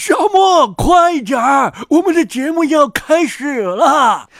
小莫，快点儿，我们的节目要开始了。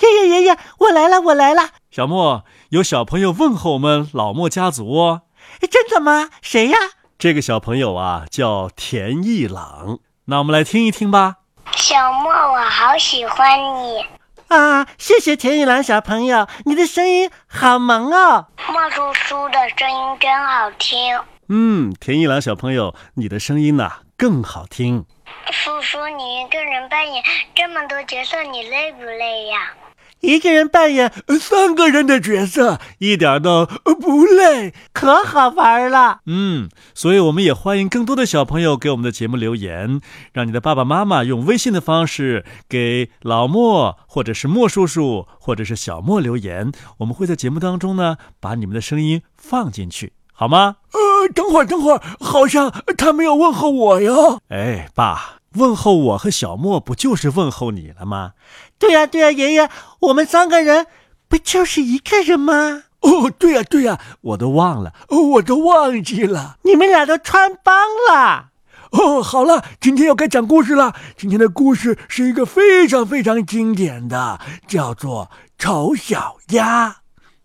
爷爷爷爷，我来了，我来了。小莫，有小朋友问候我们老莫家族哦。真的吗？谁呀？这个小朋友啊，叫田一朗。那我们来听一听吧。小莫，我好喜欢你啊！谢谢田一朗小朋友，你的声音好萌哦。莫叔叔的声音真好听。嗯，田一朗小朋友，你的声音呢更好听。叔叔，你一个人扮演这么多角色，你累不累呀？一个人扮演三个人的角色，一点都不累，可好玩了。嗯，所以我们也欢迎更多的小朋友给我们的节目留言，让你的爸爸妈妈用微信的方式给老莫或者是莫叔叔或者是小莫留言，我们会在节目当中呢把你们的声音放进去，好吗？呃，等会儿，等会儿，好像他没有问候我哟。哎，爸。问候我和小莫，不就是问候你了吗？对呀，对呀，爷爷，我们三个人不就是一个人吗？哦，对呀，对呀，我都忘了，我都忘记了，你们俩都穿帮了。哦，好了，今天要该讲故事了。今天的故事是一个非常非常经典的，叫做《丑小鸭》。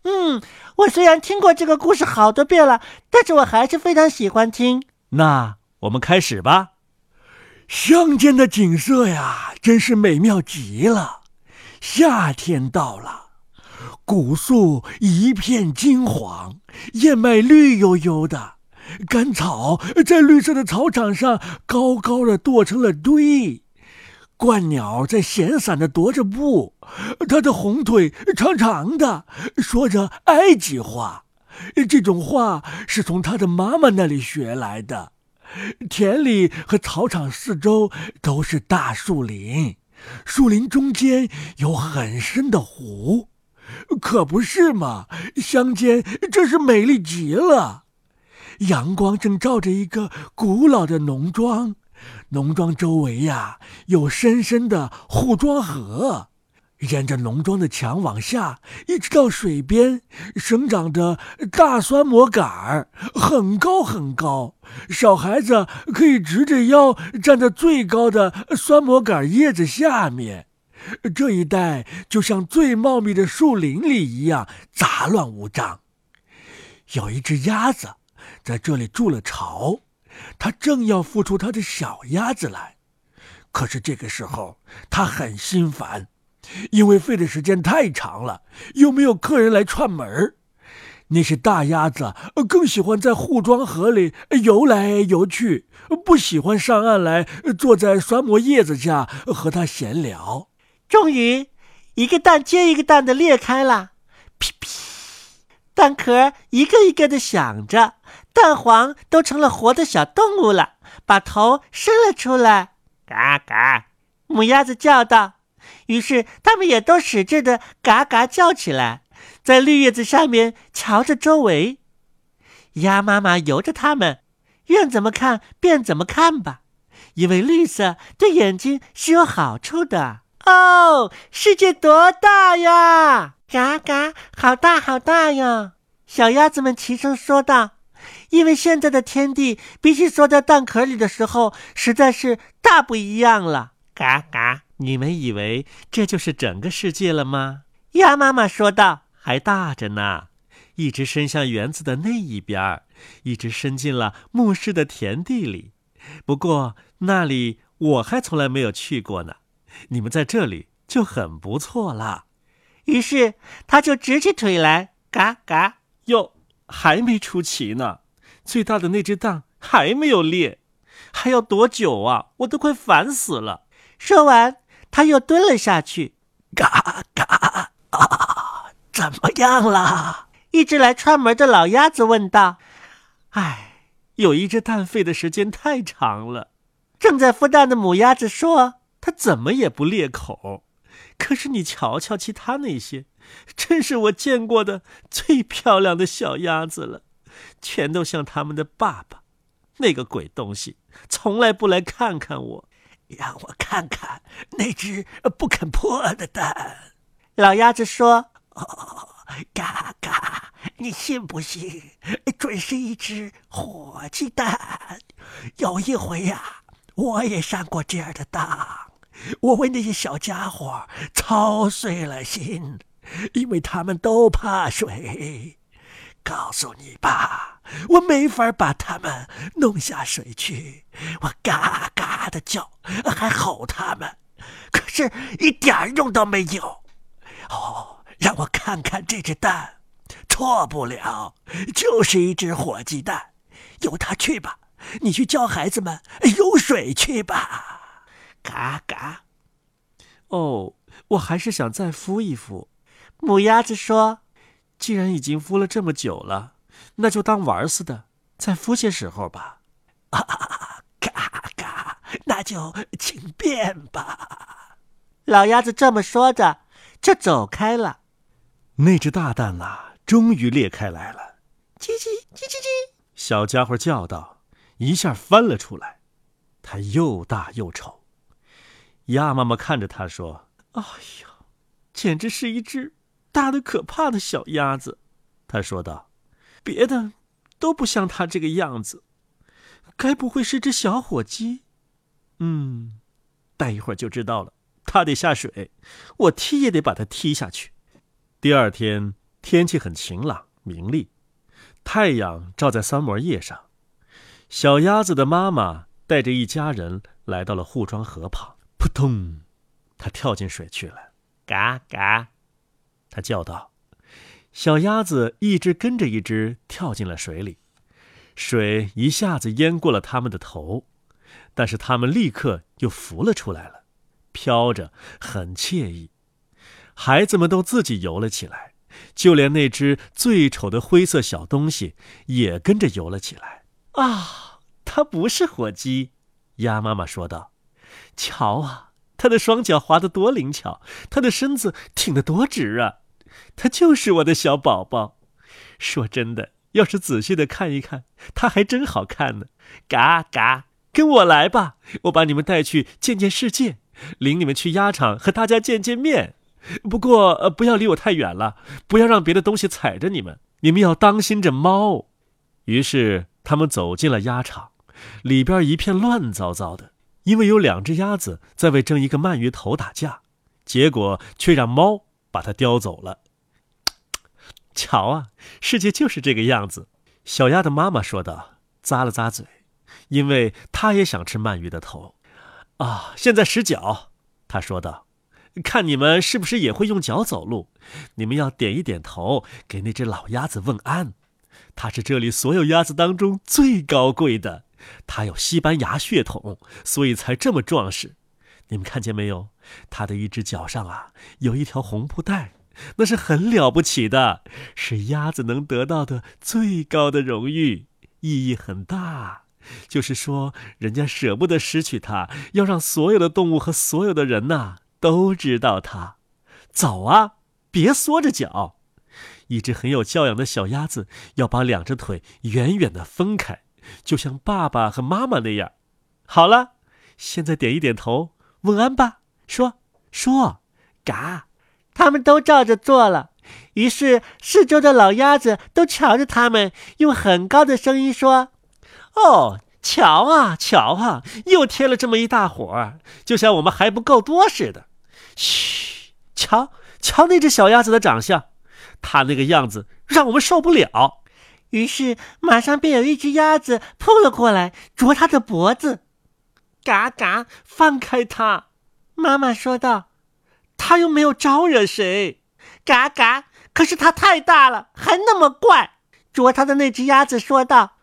嗯，我虽然听过这个故事好多遍了，但是我还是非常喜欢听。那我们开始吧。乡间的景色呀，真是美妙极了。夏天到了，古树一片金黄，燕麦绿油油的，干草在绿色的草场上高高的垛成了堆。鹳鸟在闲散的踱着步，它的红腿长长的，说着埃及话，这种话是从它的妈妈那里学来的。田里和草场四周都是大树林，树林中间有很深的湖，可不是嘛？乡间真是美丽极了。阳光正照着一个古老的农庄，农庄周围呀有深深的护庄河。沿着农庄的墙往下，一直到水边，生长着大酸蘑杆儿，很高很高。小孩子可以直着腰站在最高的酸蘑杆叶子下面。这一带就像最茂密的树林里一样杂乱无章。有一只鸭子在这里筑了巢，他正要孵出他的小鸭子来，可是这个时候他很心烦。因为费的时间太长了，又没有客人来串门那些大鸭子更喜欢在护庄河里游来游去，不喜欢上岸来坐在酸磨叶子下和他闲聊。终于，一个蛋接一个蛋的裂开了，噼噼，蛋壳一个一个的响着，蛋黄都成了活的小动物了，把头伸了出来。嘎嘎，母鸭子叫道。于是，它们也都使劲的嘎嘎叫起来，在绿叶子下面瞧着周围。鸭妈妈由着它们，愿怎么看便怎么看吧，因为绿色对眼睛是有好处的。哦，世界多大呀！嘎嘎，好大好大呀！小鸭子们齐声说道：“因为现在的天地比起缩在蛋壳里的时候，实在是大不一样了。”嘎嘎。你们以为这就是整个世界了吗？鸭妈妈说道：“还大着呢，一直伸向园子的那一边，一直伸进了牧师的田地里。不过那里我还从来没有去过呢。你们在这里就很不错了。”于是他就直起腿来，嘎嘎，哟，还没出奇呢。最大的那只蛋还没有裂，还要多久啊？我都快烦死了。说完。他又蹲了下去，嘎嘎啊！怎么样了？一只来串门的老鸭子问道。唉，有一只蛋费的时间太长了。正在孵蛋的母鸭子说：“它怎么也不裂口。可是你瞧瞧其他那些，真是我见过的最漂亮的小鸭子了，全都像他们的爸爸。那个鬼东西从来不来看看我。”让我看看那只不肯破的蛋。老鸭子说：“哦，嘎嘎，你信不信？准是一只火鸡蛋。有一回呀，我也上过这样的当，我为那些小家伙操碎了心，因为他们都怕水。告诉你吧，我没法把他们弄下水去，我嘎嘎的叫，还吼他们，可是一点用都没有。哦，让我看看这只蛋，错不了，就是一只火鸡蛋，由它去吧。你去教孩子们游水去吧。嘎嘎。哦，我还是想再孵一孵。母鸭子说。既然已经孵了这么久了，那就当玩似的，再孵些时候吧。啊，嘎嘎，那就请便吧。老鸭子这么说着，就走开了。那只大蛋呐，终于裂开来了。叽叽叽叽叽，小家伙叫道，一下翻了出来。它又大又丑。鸭妈妈看着它说：“哎呀，简直是一只……”大的可怕的小鸭子，他说道：“别的都不像它这个样子，该不会是只小火鸡？嗯，待一会儿就知道了。它得下水，我踢也得把它踢下去。”第二天天气很晴朗明丽，太阳照在三膜叶上。小鸭子的妈妈带着一家人来到了护庄河旁，扑通，它跳进水去了，嘎嘎。他叫道：“小鸭子一只跟着一只跳进了水里，水一下子淹过了它们的头，但是它们立刻又浮了出来了，飘着很惬意。孩子们都自己游了起来，就连那只最丑的灰色小东西也跟着游了起来。啊，它不是火鸡，鸭妈妈说道：“瞧啊！”它的双脚滑得多灵巧，它的身子挺得多直啊！它就是我的小宝宝。说真的，要是仔细的看一看，它还真好看呢。嘎嘎，跟我来吧，我把你们带去见见世界，领你们去鸭场和大家见见面。不过，呃，不要离我太远了，不要让别的东西踩着你们。你们要当心着猫。于是，他们走进了鸭场，里边一片乱糟糟的。因为有两只鸭子在为争一个鳗鱼头打架，结果却让猫把它叼走了。瞧啊，世界就是这个样子。小鸭的妈妈说道，咂了咂嘴，因为她也想吃鳗鱼的头。啊，现在使脚，他说道，看你们是不是也会用脚走路？你们要点一点头，给那只老鸭子问安。它是这里所有鸭子当中最高贵的。它有西班牙血统，所以才这么壮实。你们看见没有？它的一只脚上啊，有一条红布带，那是很了不起的，是鸭子能得到的最高的荣誉，意义很大。就是说，人家舍不得失去它，要让所有的动物和所有的人呐都知道它。走啊，别缩着脚。一只很有教养的小鸭子要把两只腿远远的分开。就像爸爸和妈妈那样，好了，现在点一点头，问安吧。说说，嘎，他们都照着做了。于是四周的老鸭子都瞧着他们，用很高的声音说：“哦，瞧啊，瞧啊，又添了这么一大伙儿，就像我们还不够多似的。”嘘，瞧瞧那只小鸭子的长相，它那个样子让我们受不了。于是，马上便有一只鸭子扑了过来，啄它的脖子。嘎嘎，放开它！妈妈说道。它又没有招惹谁。嘎嘎，可是他太大了，还那么怪。啄他的那只鸭子说道。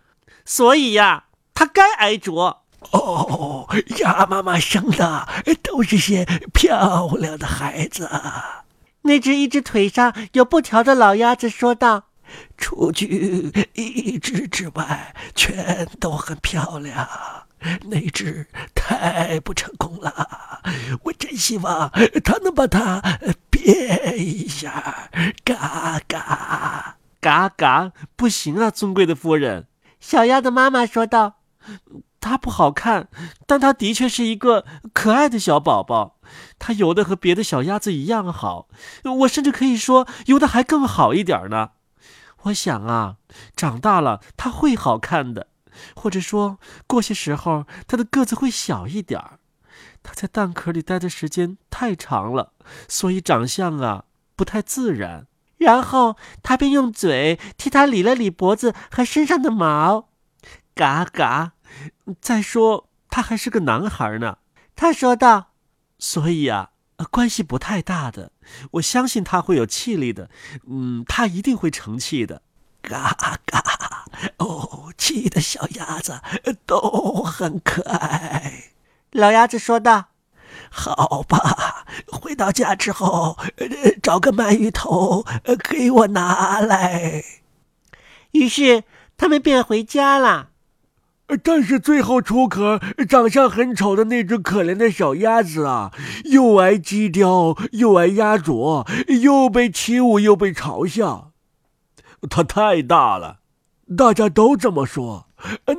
所以呀，他该挨啄。哦，鸭妈妈生的都是些漂亮的孩子。那只一只腿上有布条的老鸭子说道。除去一只之外，全都很漂亮。那只太不成功了，我真希望他能把它变一下。嘎嘎嘎嘎！不行啊，尊贵的夫人。小鸭的妈妈说道：“它不好看，但它的确是一个可爱的小宝宝。它游的和别的小鸭子一样好，我甚至可以说游的还更好一点呢。我想啊，长大了它会好看的，或者说过些时候它的个子会小一点儿。它在蛋壳里待的时间太长了，所以长相啊不太自然。然后他便用嘴替它理了理脖子和身上的毛，嘎嘎。再说他还是个男孩呢，他说道。所以啊，关系不太大的。我相信他会有气力的。嗯，他一定会成器的。嘎嘎。哦，气的小鸭子都很可爱。老鸭子说道。好吧，回到家之后，找个鳗鱼头给我拿来。于是他们便回家了。但是最后出壳、长相很丑的那只可怜的小鸭子啊，又挨鸡叼，又挨鸭啄，又被欺侮，又被嘲笑。它太大了，大家都这么说。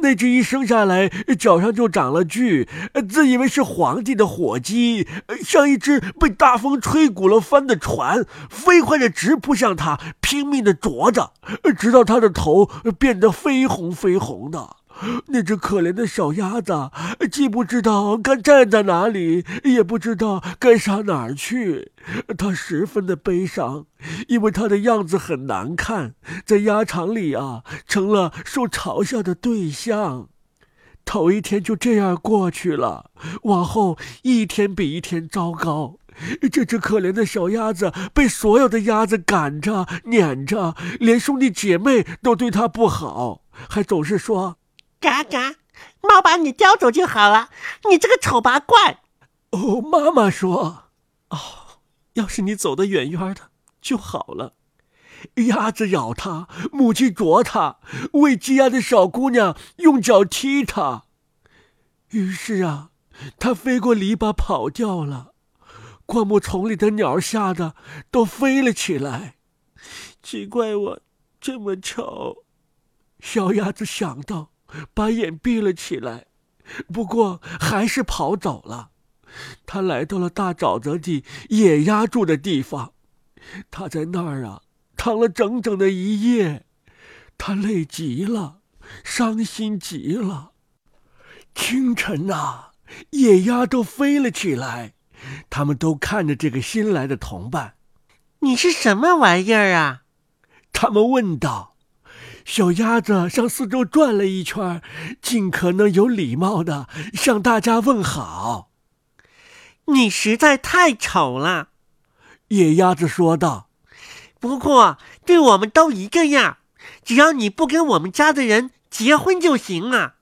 那只一生下来脚上就长了锯，自以为是皇帝的火鸡，像一只被大风吹鼓了帆的船，飞快地直扑向他，拼命的啄着，直到他的头变得绯红绯红的。那只可怜的小鸭子，既不知道该站在哪里，也不知道该上哪儿去。它十分的悲伤，因为它的样子很难看，在鸭场里啊，成了受嘲笑的对象。头一天就这样过去了，往后一天比一天糟糕。这只可怜的小鸭子被所有的鸭子赶着、撵着，连兄弟姐妹都对它不好，还总是说。嘎嘎，猫把你叼走就好了。你这个丑八怪！哦，妈妈说，哦，要是你走得远远的就好了。鸭子咬它，母鸡啄它，喂鸡鸭的小姑娘用脚踢它。于是啊，它飞过篱笆跑掉了。灌木丛里的鸟吓得都飞了起来。奇怪，我这么丑。小鸭子想到。把眼闭了起来，不过还是跑走了。他来到了大沼泽地野鸭住的地方，他在那儿啊躺了整整的一夜，他累极了，伤心极了。清晨呐，野鸭都飞了起来，他们都看着这个新来的同伴。你是什么玩意儿啊？他们问道。小鸭子向四周转了一圈，尽可能有礼貌的向大家问好。你实在太丑了，野鸭子说道。不过对我们都一个样，只要你不跟我们家的人结婚就行了。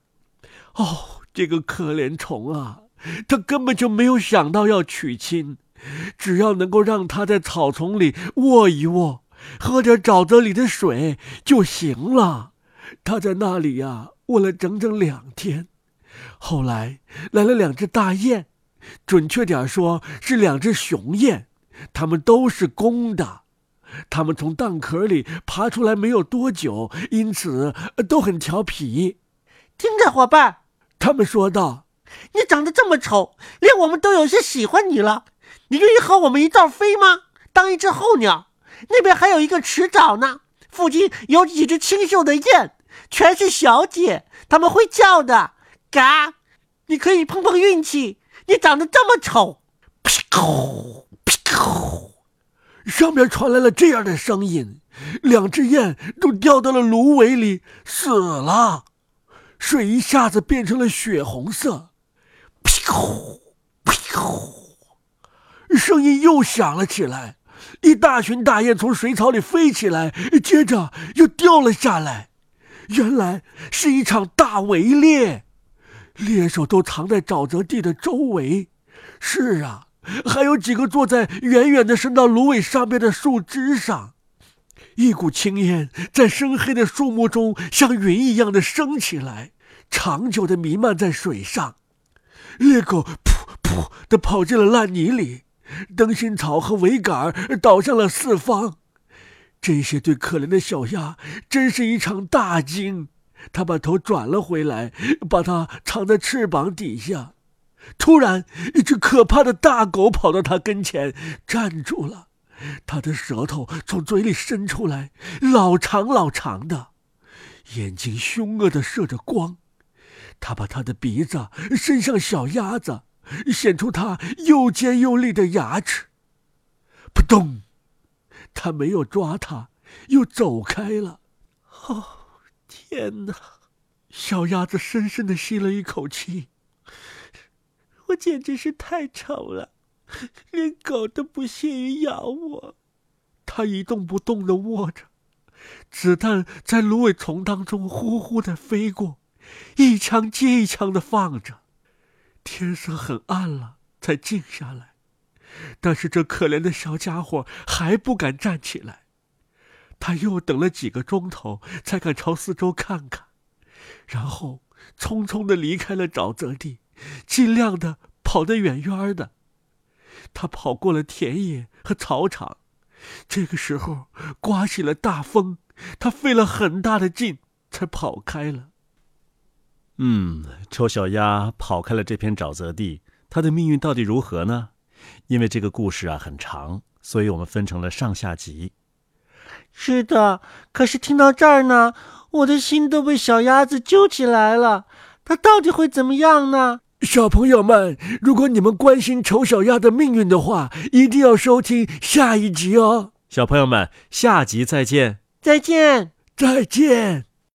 哦，这个可怜虫啊，他根本就没有想到要娶亲，只要能够让他在草丛里卧一卧。喝点沼泽里的水就行了。他在那里呀，卧了整整两天。后来来了两只大雁，准确点说是两只雄雁，它们都是公的。它们从蛋壳里爬出来没有多久，因此都很调皮。听着，伙伴，他们说道：“你长得这么丑，连我们都有些喜欢你了。你愿意和我们一道飞吗？当一只候鸟？”那边还有一个池沼呢，附近有几只清秀的雁，全是小姐，他们会叫的。嘎，你可以碰碰运气。你长得这么丑，噗噗噗，上面传来了这样的声音，两只雁都掉到了芦苇里死了，水一下子变成了血红色。噗噗，声音又响了起来。一大群大雁从水草里飞起来，接着又掉了下来。原来是一场大围猎，猎手都藏在沼泽地的周围。是啊，还有几个坐在远远的伸到芦苇上面的树枝上。一股青烟在深黑的树木中像云一样的升起来，长久的弥漫在水上。猎狗噗噗地跑进了烂泥里。灯芯草和苇杆倒向了四方，这些对可怜的小鸭真是一场大惊。它把头转了回来，把它藏在翅膀底下。突然，一只可怕的大狗跑到它跟前，站住了。它的舌头从嘴里伸出来，老长老长的，眼睛凶恶的射着光。它把它的鼻子伸向小鸭子，显出它又尖又利的牙齿。扑通！他没有抓它，又走开了。哦，天哪！小鸭子深深的吸了一口气。我简直是太丑了，连狗都不屑于咬我。它一动不动的卧着，子弹在芦苇丛当中呼呼的飞过，一枪接一枪的放着。天色很暗了，才静下来。但是这可怜的小家伙还不敢站起来。他又等了几个钟头，才敢朝四周看看，然后匆匆的离开了沼泽地。尽量的跑得远远的，他跑过了田野和草场。这个时候刮起了大风，他费了很大的劲才跑开了。嗯，丑小鸭跑开了这片沼泽地，它的命运到底如何呢？因为这个故事啊很长，所以我们分成了上下集。是的，可是听到这儿呢，我的心都被小鸭子揪起来了。它到底会怎么样呢？小朋友们，如果你们关心丑小鸭的命运的话，一定要收听下一集哦。小朋友们，下集再见！再见！再见！